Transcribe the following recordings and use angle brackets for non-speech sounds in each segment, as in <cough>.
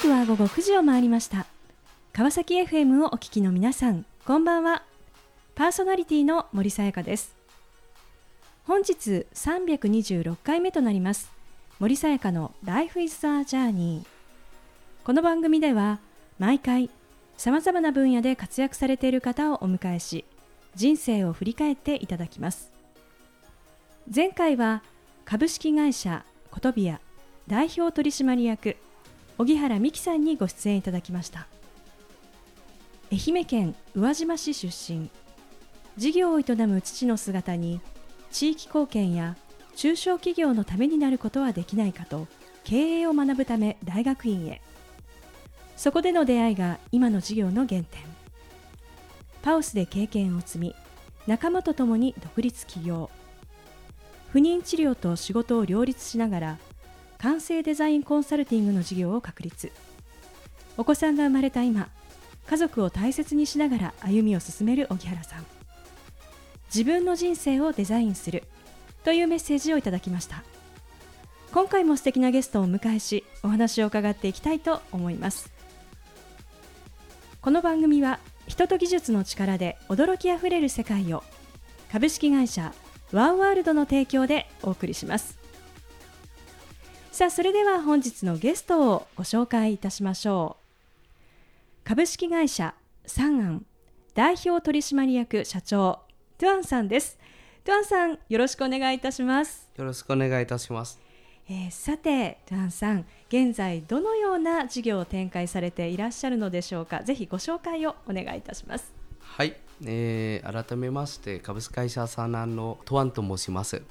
刻は午後9時を回りました。川崎 FM をお聞きの皆さんこんばんは。パーソナリティの森さやかです。本日326回目となります。森さやかの Life is a Journey この番組では毎回さまざまな分野で活躍されている方をお迎えし人生を振り返っていただきます。前回は株式会社コトビア代表取締役荻原美希さんにご出演いただきました。愛媛県宇和島市出身。事業を営む父の姿に地域貢献や中小企業のためになることはできないかと経営を学ぶため大学院へ。そこでの出会いが今の事業の原点。パウスで経験を積み仲間と共に独立起業。不妊治療と仕事を両立しながら完成デザインコンサルティングの事業を確立。お子さんが生まれた今家族を大切にしながら歩みを進める荻原さん。自分の人生をデザインするというメッセージをいただきました。今回も素敵なゲストをお迎えしお話を伺っていきたいと思います。この番組は人と技術の力で驚きあふれる世界を株式会社ワンワールドの提供でお送りします。さあそれでは本日のゲストをご紹介いたしましょう。株式会社三安代表取締役社長トゥアンさんです。トゥアンさんよろしくお願いいたします。よろしくお願いいたします。えー、さてトゥアンさん現在どのような事業を展開されていらっしゃるのでしょうか？ぜひご紹介をお願いいたします。はい、えー、改めまして株式会社三安のトゥアンと申します。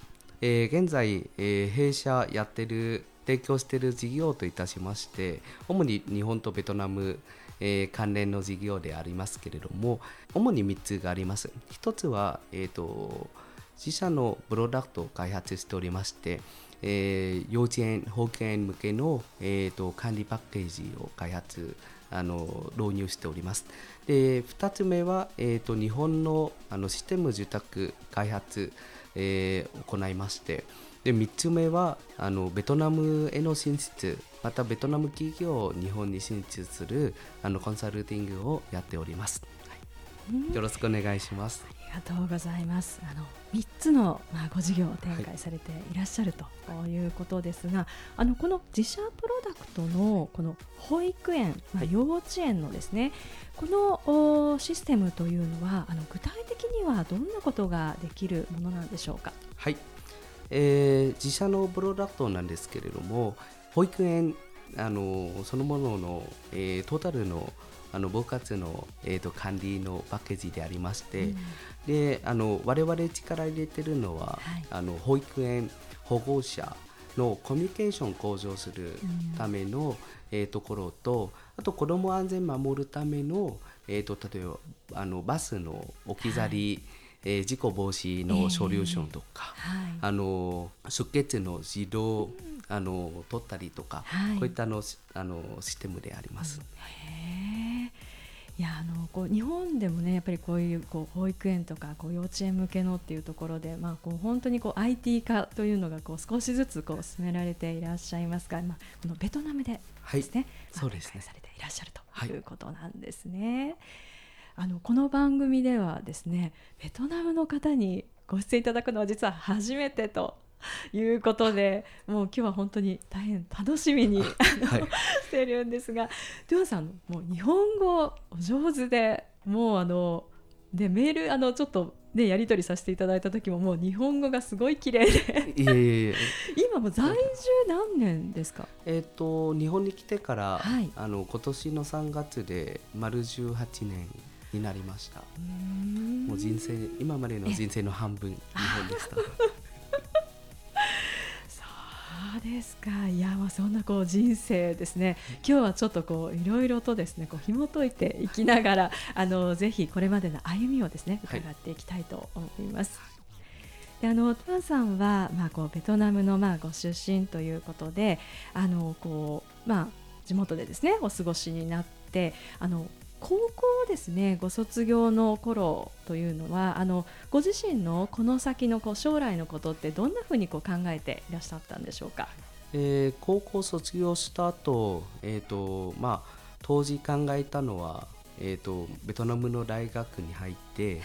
えー、現在、えー、弊社やってる提供している事業といたしまして主に日本とベトナム、えー、関連の事業でありますけれども主に3つがあります1つは、えーと、自社のプロダクトを開発しておりまして、えー、幼稚園保育園向けの、えーと、管理パッケージを開発あの導入しております。で2つ目は、えーと、日本のあのシステム受託開発、えー、行いましてで3つ目はあのベトナムへの進出またベトナム企業を日本に進出するあのコンサルティングをやっております、はい、よろしくお願いします。ありがとうございます。あの3つの、まあ、ご事業を展開されていらっしゃるということですが、はい、あのこの自社プロダクトのこの保育園、まあ、幼稚園のですね、このシステムというのはあの具体的にはどんなことができるものなんでしょうか？はいえー、自社のプロダクトなんですけれども保育園あのそのものの、えー、トータルのあの分割の、えーと、管理のパッケージでありまして、うん、であの我々力入れてるのは、はい、あの保育園保護者のコミュニケーション向上するための、うん、えー、ところとあと子ども安全守るための、えーと、例えばあのバスの置き去り、はいえー、事故防止のソリューションとか、えーはい、あの出血の指導、あの取ったりとか、はい、こういったのあのシステムであります。いやあのこう日本でもねやっぱりこういうこう保育園とかこう幼稚園向けのっていうところで、まあ、こう本当にこう IT 化というのがこう少しずつこう進められていらっしゃいますが、まあ、このベトナムでですね、はい、そうですね。されていらっしゃるとい。うことなんですね。はいあのこの番組ではですねベトナムの方にご出演いただくのは実は初めてということでもう今日は本当に大変楽しみに、<laughs> はい、してるんですがトゥアさんもう日本語お上手でもうあのでメールあのちょっとね、やり取りさせていただいた時ももう日本語がすごい綺麗で。いえいえ <laughs> 今も在住何年ですか？えっ、と日本に来てから、はい、あの今年の3月で丸18年になりました。もう人生今までの人生の半分日本でした。<laughs> そうですか。いやまあそんなこう人生ですね。今日はちょっとこういろいろとですねこう紐解いていきながらあのぜひこれまでの歩みをですね伺っていきたいと思います。はいであのトワンさんは、まあ、こうベトナムの、まあ、ご出身ということであのこう、まあ、地元でですねお過ごしになってあの高校ですねご卒業の頃というのはあのご自身のこの先のこう将来のことってどんなふうにこう考えていらっしゃったんでしょうか？えー高校卒業した後、えーとまあ当時考えたのは、えー、とベトナムの大学に入って、はい。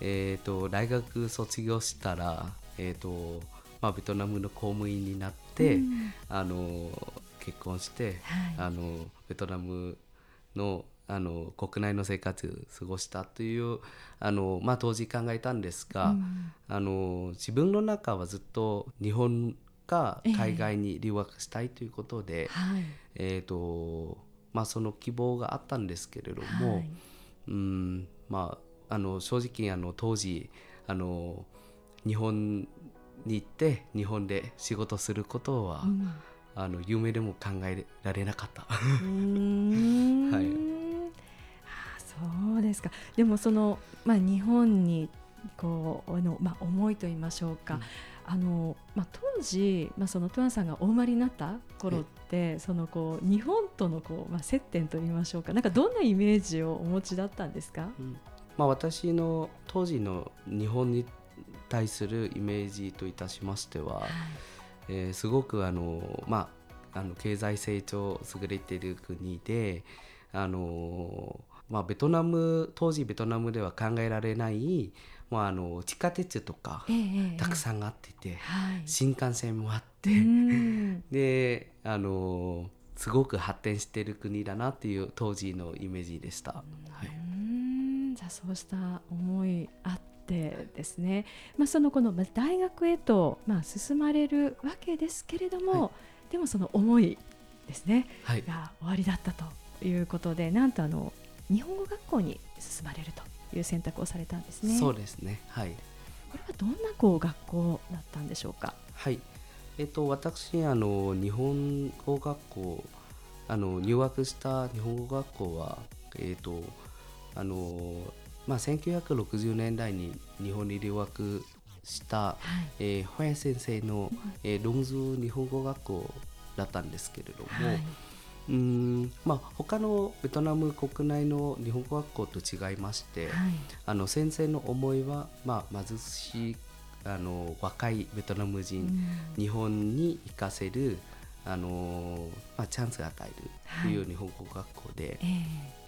えー、と大学卒業したら、えーとまあ、ベトナムの公務員になって、うん。あの結婚して、はい。あのベトナムのあの国内の生活過ごしたというあの、まあ、当時考えたんですが、うん。あの自分の中はずっと日本かええ。海外に留学したいということで、はい。えーとまあ、その希望があったんですけれども、はい。うんまあ、あの正直あの当時あの日本に行って日本で仕事することは、うん。あの夢でも考えられなかった。<laughs> はい。あそうですか。でもその、まあ、日本にこうあの、まあ、思いと言いましょうか、うん。あのまあ、当時、まあ、そのトゥアンさんがお生まれになった頃ってそのこう日本とのこう、まあ、接点と言いましょうか。なんかどんなイメージをお持ちだったんですか、うん。まあ、私の当時の日本に対するイメージといたしましては、えーすごくあの、まあ、あの経済成長優れている国であの、まあ、ベトナム当時ベトナムでは考えられない、まあ、あの地下鉄とかええええたくさんあってて、はい。新幹線もあって、うん。<laughs> であのすごく発展している国だなっていう当時のイメージでした。はい、うん。じゃあそうした思いあってですね、まあ、そのこのまあ大学へとまあ進まれるわけですけれども、はでもその思いですね。はい。が終わりだったということでなんとあの日本語学校に進まれるという選択をされたんですね。そうですね。はい。これはどんなこう学校だったんでしょうか？はい。えっと私あの日本語学校あの入学した日本語学校はえっとあのまあ1960年代に日本に留学した、はいえー、ホヤ先生の、えー、ロンズ日本語学校だったんですけれども、はい、うーん。まあ他のベトナム国内の日本語学校と違いまして、はい。あの先生の思いは、まあ、貧しいあの若いベトナム人、うん。日本に行かせるあの、まあ、チャンスを与えるとい。う日本語学校で、え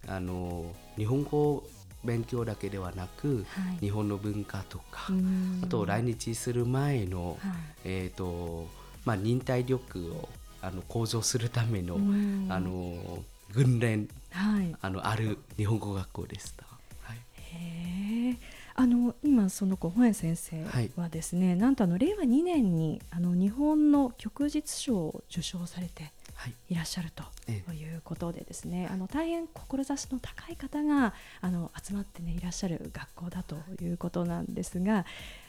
あの日本語勉強だけではなく、えはい。日本の文化とか、うん。あと来日する前の、はい。えーとまあ、忍耐力をあの向上するための,、うん。あの訓練はい。あのある日本語学校でした。はい。へえ。あの今その子本屋先生はですね、なんとあの令和2年にあの日本の旭日賞を受賞されてはい。いらっしゃるとええいうことでですね、あの大変志の高い方があの集まってねいらっしゃる学校だということなんですが、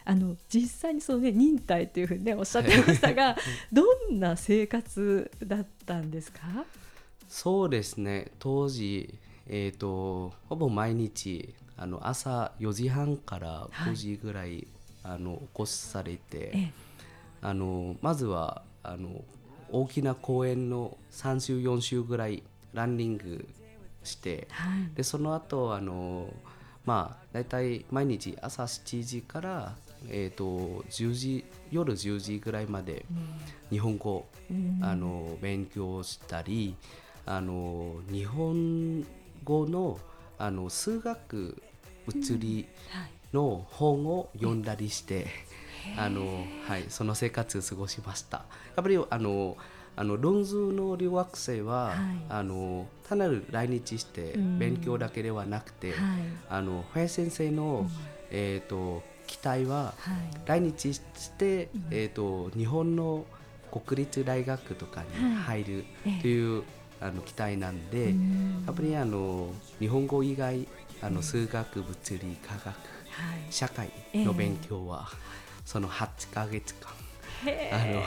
あの実際にそのね忍耐というふうにねおっしゃってましたが、<laughs> どんな生活だったんですか？そうですね。当時、えー、とほぼ毎日あの朝4時半から5時ぐらい、あの起こされて、ええ。あのまずはあの大きな公園の3周4周ぐらいランニングしてはい。でその後あのまあ大体毎日朝7時から、えー、と10時夜10時ぐらいまで日本語うん。あの勉強したりあの日本語のあの数学物理はい。の本を読んだりして、<laughs> あのはい、その生活を過ごしました。やっぱりあのあのロンズの留学生は、はい。あの単なる来日してうん。勉強だけではなくて、はい。あの林先生の、えー、と期待ははい。来日して、うん。えー、と日本の国立大学とかに入るええ。という、あの期待なんで、うん。やっぱりあの日本語以外あの数学物理科学はい。社会の勉強は、その8ヶ月間。へあの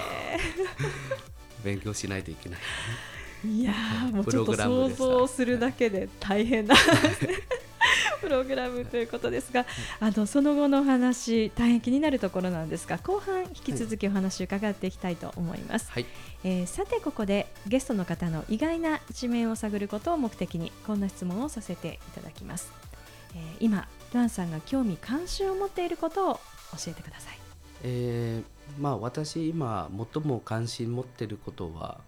勉強しないといけない。いやーもうちょっと想像するだけで大変な <laughs> プログラムということですが、あのその後のお話大変気になるところなんですが後半引き続きお話を伺っていきたいと思います、はい、えーさてここでゲストの方の意外な一面を探ることを目的にこんな質問をさせていただきます、えー今ルアンさんが興味関心を持っていることを教えてくださいえーまあ、私今最も関心持ってることは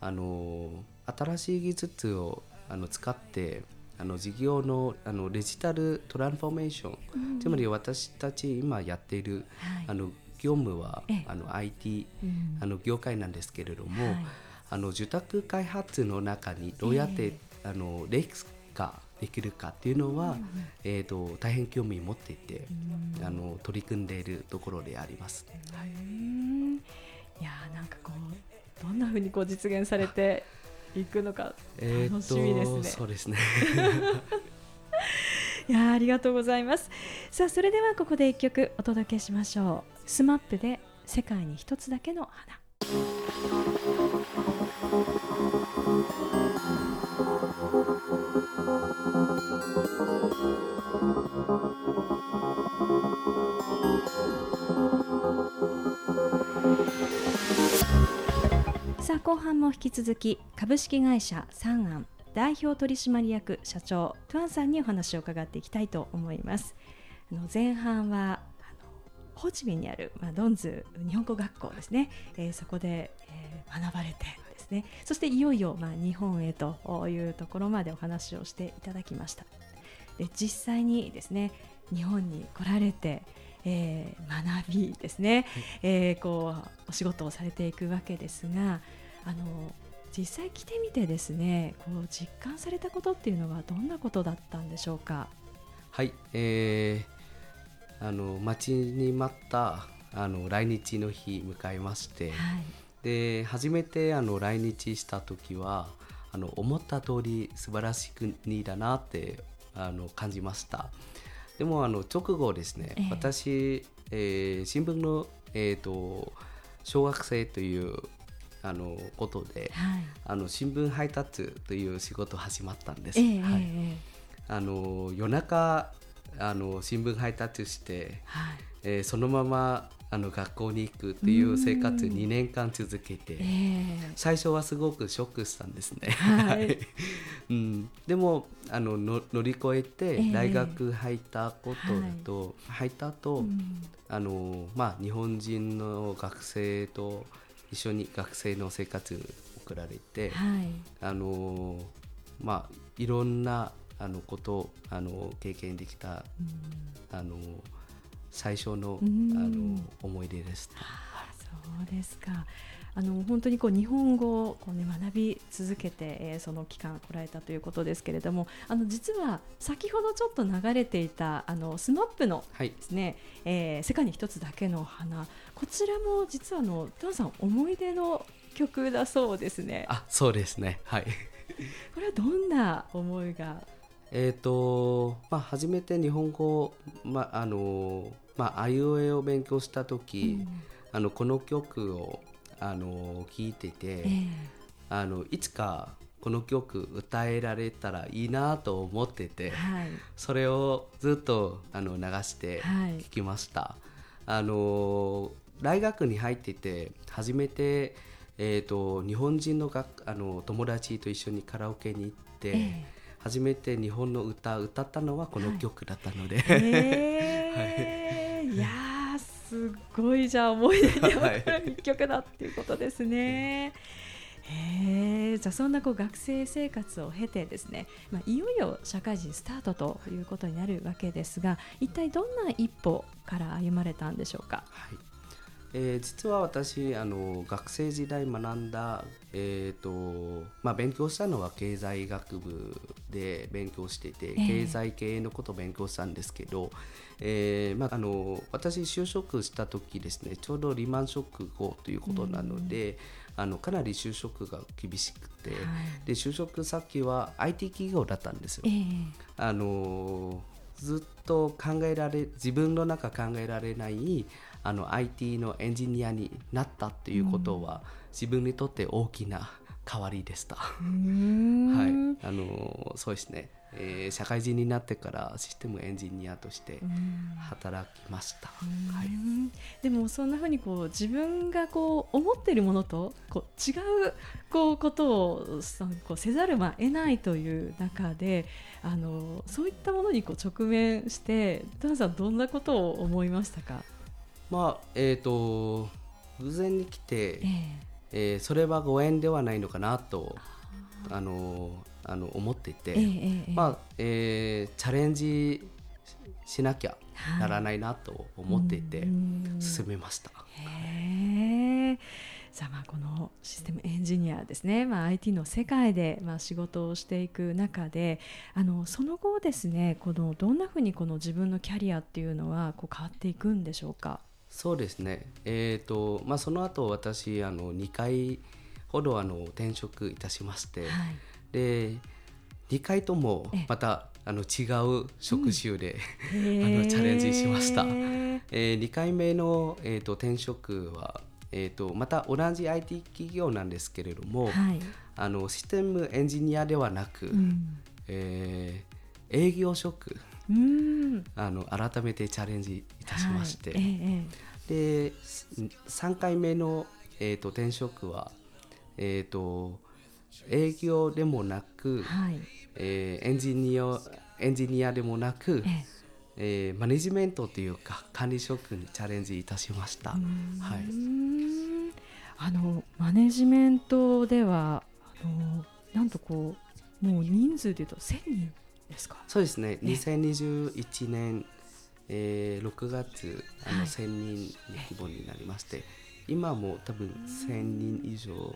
あの新しい技術をあの使ってあの事業のあのデジタルトランスフォーメーション、うん。つまり私たち今やっている、はい。あの業務はええ。あの IT うん。あの業界なんですけれども、はい。あの住宅開発の中にどうやって、えあのレス化できるかっていうのは、うんえー、と大変興味持っていて、うん。あの取り組んでいるところであります。うんいやーなんかこうどんな風にこう実現されていくのかえー楽しみですね。そうですね。<laughs> いやーありがとうございます。さあそれではここで一曲お届けしましょう。スマップで世界に一つだけの花さあ後半も引き続き株式会社三安代表取締役社長トゥアンさんにお話を伺っていきたいと思います。あの前半はあのホーチミンにある、まあ、ドンズ日本語学校ですね、えーそこで、えー学ばれてですね。そしていよいよ、まあ、日本へというところまでお話をしていただきました。で実際にですね日本に来られて、えー学びですね、えーこうお仕事をされていくわけですがあの実際来てみてですねこう実感されたことっていうのはどんなことだったんでしょうか？はい、えー、あの待ちに待ったあの来日の日迎えまして、はい。で初めてあの来日した時はあの思った通り素晴らしい国だなってあの感じました。でもあの直後ですね、ええ。私、えー新聞の、えー、と小学生というあのことではい。あの新聞配達という仕事始まったんです、ええはい。ええあの夜中あの新聞配達して、はい。えーそのままあの学校に行くっていう生活うん2年間続けて、ええ。最初はすごくショックしたんですね。はい。うん、でもあのの乗り越えてええ。大学入ったことと、入った後、うん。あのまあ日本人の学生と一緒に学生の生活を送られて、はいあのまあいろんなあのことをあの経験できたうんあの最初のあうんの思い出です。あそうですか。あの本当にこう日本語をこう、ね、学び続けて、えーその期間来られたということですけれどもあの実は先ほどちょっと流れていたあのスマップのはい。ですね、えー世界に一つだけの花こちらも実はあのトンさん思い出の曲だそうですね。あそうですね。はい。<laughs> これはどんな思いが？えっ、とまあ初めて日本語まああのまああいうえを勉強した時、うん。あのこの曲をあの聞いてて、えーあのいつかこの曲歌えられたらいいなと思ってて、はい。それをずっとあの流してはい。聞きました。あの大学に入ってて初めてえー、と日本人の学あの友達と一緒にカラオケに行って、え初めて日本の歌を歌ったのはこの曲だったので、えー。<laughs> いやーすごいじゃあ思い出に残る一曲だっていうことですね。<laughs> へえじゃあそんなこう学生生活を経てですね、まあ、いよいよ社会人スタートということになるわけですが一体どんな一歩から歩まれたんでしょうか？はいえー実は私あの学生時代学んだ、えーとまあ、勉強したのは経済学部で勉強してて、ええ。経済系のことを勉強したんですけど、えーまあ、あの私就職した時ですねちょうどリーマンショック後ということなので、あのかなり就職が厳しくて、はい。で就職先は IT 企業だったんですよ。え。え。あのずっと考えられ自分の中考えられないあの IT のエンジニアになったっていうことは、自分にとって大きな変わりでした。はい、あのそうですね、えー社会人になってからシステムエンジニアとしてうん。働きました。うはい、んでもそんな風にこう自分がこう思っているものとこう違うこうことをこうせざるを得ないという中であのそういったものにこう直面してダンさんどんなことを思いましたか、まあえっ、と偶然に来て、ええ。えーそれはご縁ではないのかなとあのあの思っていて、ええええええ。まあえーチャレンジしなきゃはい。ならないなと思っていてうん。進めました。さあまあこのシステムエンジニアですね、まあ、IT の世界でまあ仕事をしていく中であのその後ですねこのどんなふうにこの自分のキャリアっていうのはこう変わっていくんでしょうか？そうですね、えーとまあ、その後私あの2回ほどあの転職いたしまして、はいで2回ともええまたあの違う職種で、あ <laughs> あのチャレンジしましたええ2回目の、えー、と転職は、えー、とまた同じ IT 企業なんですけれども、はい。あのシステムエンジニアではなく、うん。えー営業職うん。あの改めてチャレンジいたしまして、はい。ええで3回目の、えー、と転職は、えー、と営業でもなくええ、はい。えーエンジニアエンジニアでもなく、ええ。えーマネジメントというか管理職にチャレンジいたしました。はうい、ん。あのマネジメントではあのなんとこうもう人数でいうと1000人ですか？そうですね2021年、えー6月あの、はい1000人の規模になりまして今も多分1000人以上のはい。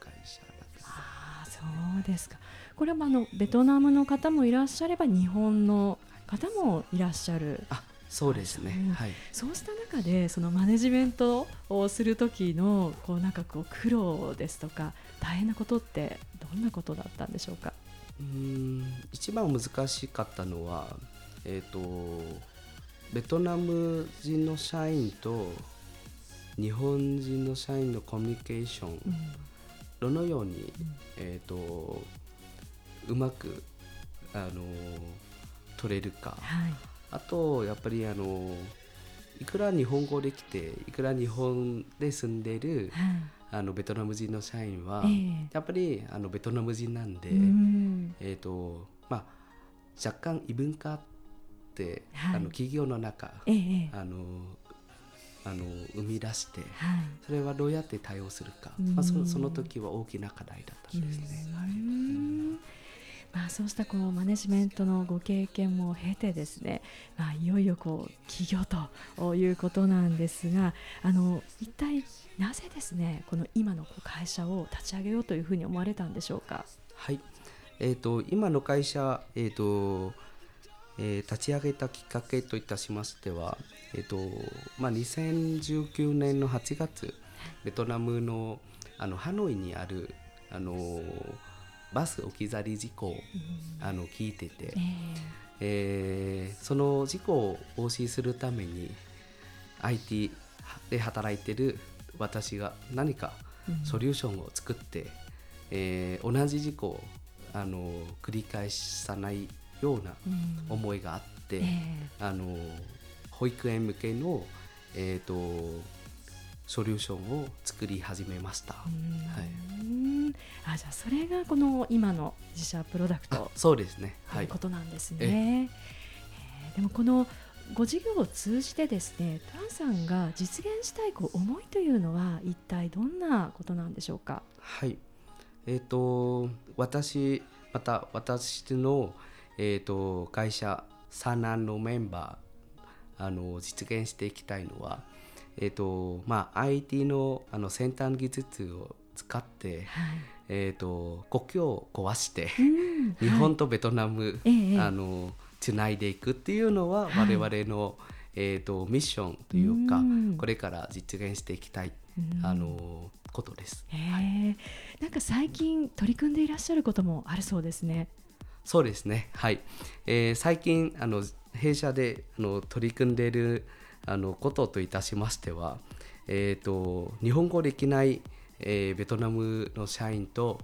会社だとああそうですか。これはまああのベトナムの方もいらっしゃれば日本の方もいらっしゃる。あそうですねうんはいそうした中でそのマネジメントをする時のこうなんかこう苦労ですとか大変なことってどんなことだったんでしょうか？うーん一番難しかったのはえっ、とベトナム人の社員と日本人の社員のコミュニケーション、うんどのように、えー、とうまくあの取れるかはい。あとやっぱりあのいくら日本語できていくら日本で住んでるはい。あのベトナム人の社員は、ええ。やっぱりあのベトナム人なんで、うん。えーとまあ、若干異文化って、はい。あの企業の中あのあの生み出してはい。それはどうやって対応するか、うん。まあ、そその時は大きな課題だったんですね。うはいんまあ、そうしたこうマネジメントのご経験も経てですね、まあ、いよいよこう起業ということなんですがあの一体なぜですねこの今の会社を立ち上げようというふうに思われたんでしょうか？はいえー、と今の会社、えーとえー立ち上げたきっかけといたしましては、えーとまあ、2019年の8月ベトナムのあのハノイにあるあのバス置き去り事故をあの聞いてて、ええ。ーその事故を防止するために IT で働いてる私が何かうん。ソリューションを作って、えー同じ事故をあの繰り返さないようなうん。思いがあって、え。あの保育園向けの、えー、とソリューションを作り始めました。えうんあじゃあそれがこの今の自社プロダクトそうですね。はいというこ。となんですね。えーでもこのご事業を通じてですね、トランさんが実現したいこう思いというのは一体どんなことなんでしょうか？はい。えっ、と私また私のえっ、と会社サナンのメンバーあの実現していきたいのはえっ、とまあ IT のあの先端技術を使ってはい。えっ、と国境を壊してうん日本とベトナム、ええあのつないでいくっていうのははい。我々の、えー、とミッションというか、うん。これから実現していきたい、うん。あのことです。へえ。なんか最近取り組んでいらっしゃることもあるそうですね。そうですね、はい。えー最近あの弊社であの取り組んでいるあのことといたしましては、えー、と日本語できない、えーベトナムの社員と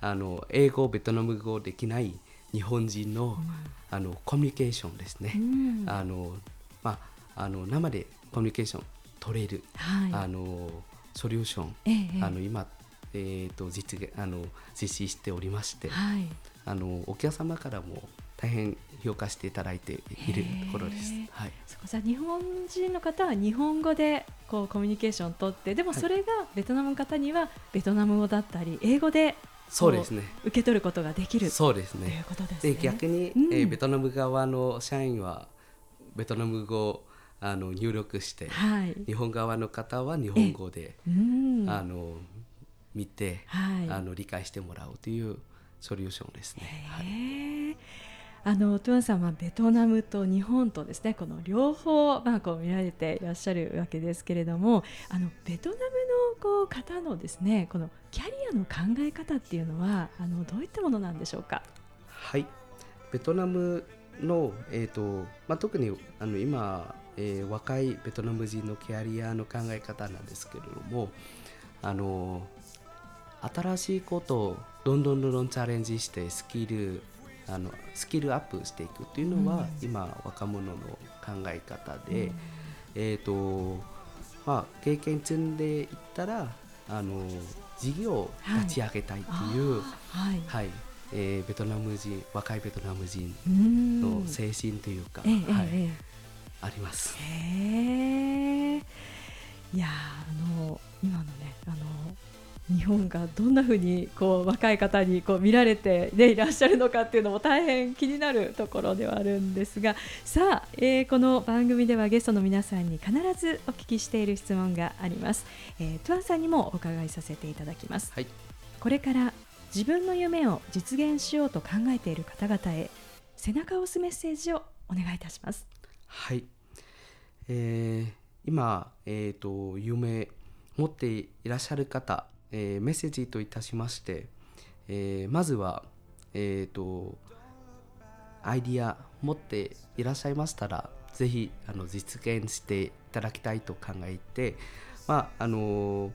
あの英語ベトナム語できない日本人の,、あのコミュニケーションですね、うんあのまあ、あの生でコミュニケーション取れる、はい。あのソリューション、ええええあの今、えー、と実現あの実施しておりまして、はい。あのお客様からも大変評価していただいているところです。はい、そこじゃ日本人の方は日本語でこうコミュニケーションを取ってでもそれがベトナムの方にはベトナム語だったり英語でそうですね。受け取ることができるそうですね。ということですね。で逆に、うん。えーベトナム側の社員はベトナム語をあの入力して、はい、日本側の方は日本語で、うん。あの見て、はい、あの理解してもらうというソリューションですね。はいあのトゥアンさんはベトナムと日本とですねこの両方、まあ、こう見られていらっしゃるわけですけれどもあのベトナムのこう方のですねこのキャリアの考え方っていうのはあのどういったものなんでしょうか？はい、ベトナムの、えーとまあ、特にあの今、えー若いベトナム人のキャリアの考え方なんですけれどもあの新しいことをどんどんどんどんチャレンジしてスキルあのスキルアップしていくというのは、今若者の考え方で、えーとまあ、経験積んでいったらあの事業を立ち上げたいという、はい、はい。えーベトナム人若いベトナム人うん。の精神というか、ええはい。ええ。あります。へえいやーあの今のねあの日本がどんなふうにこう若い方にこう見られて、ね、いらっしゃるのかっていうのも大変気になるところではあるんですがさあ、えーこの番組ではゲストの皆さんに必ずお聞きしている質問があります、えー、トゥアンさんにもお伺いさせていただきます。はい、これから自分の夢を実現しようと考えている方々へ背中を押すメッセージをお願いいたします。はい。えー今、えー、と夢持っていらっしゃる方、えーメッセージといたしまして、えーまずは、えー、とアイディア持っていらっしゃいましたらぜひあの実現していただきたいと考えて、まああの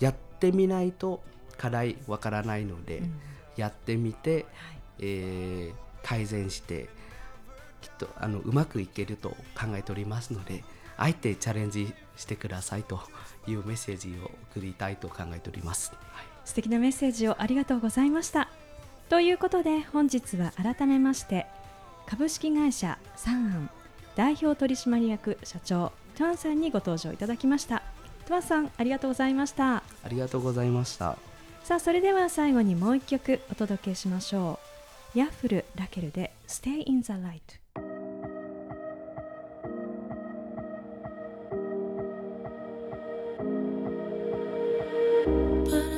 やってみないと課題わからないので、うん。やってみて、はい。えー改善してきっとあのうまくいけると考えておりますのであえてチャレンジしてくださいというメッセージを送りたいと考えております。はい。素敵なメッセージをありがとうございました。ということで本日は改めまして株式会社三安代表取締役社長トゥアンさんにご登場いただきました。トゥアンさんありがとうございました。ありがとうございました。さあそれでは最後にもう一曲お届けしましょう。ヤッフルラケルで Stay in the Light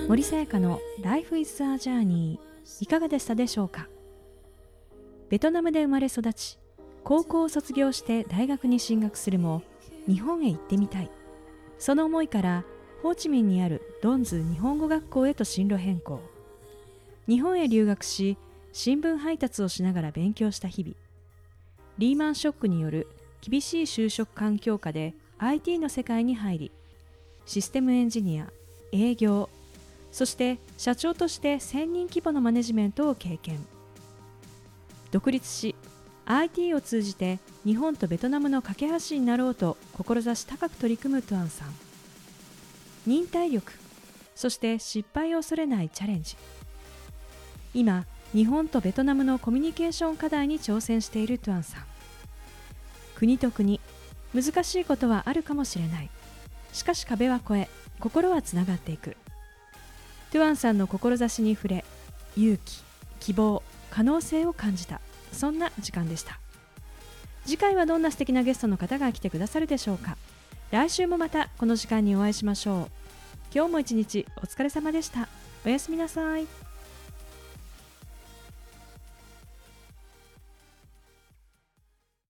森さやかの Life is a Journey いかがでしたでしょうか？ベトナムで生まれ育ち高校を卒業して大学に進学するも日本へ行ってみたい。その思いからホーチミンにあるドンズ日本語学校へと進路変更。日本へ留学し新聞配達をしながら勉強した日々。リーマンショックによる厳しい就職環境下で IT の世界に入りシステムエンジニア営業そして社長として1000人規模のマネジメントを経験。独立し IT を通じて日本とベトナムの架け橋になろうと志高く取り組むトゥアンさん。忍耐力そして失敗を恐れないチャレンジ。今日本とベトナムのコミュニケーション課題に挑戦しているトゥアンさん。国と国難しいことはあるかもしれない。しかし壁は越え心はつながっていく。トゥアンさんの志に触れ勇気希望可能性を感じた。そんな時間でした。次回はどんな素敵なゲストの方が来てくださるでしょうか。来週もまたこの時間にお会いしましょう。今日も一日お疲れ様でした。おやすみなさい。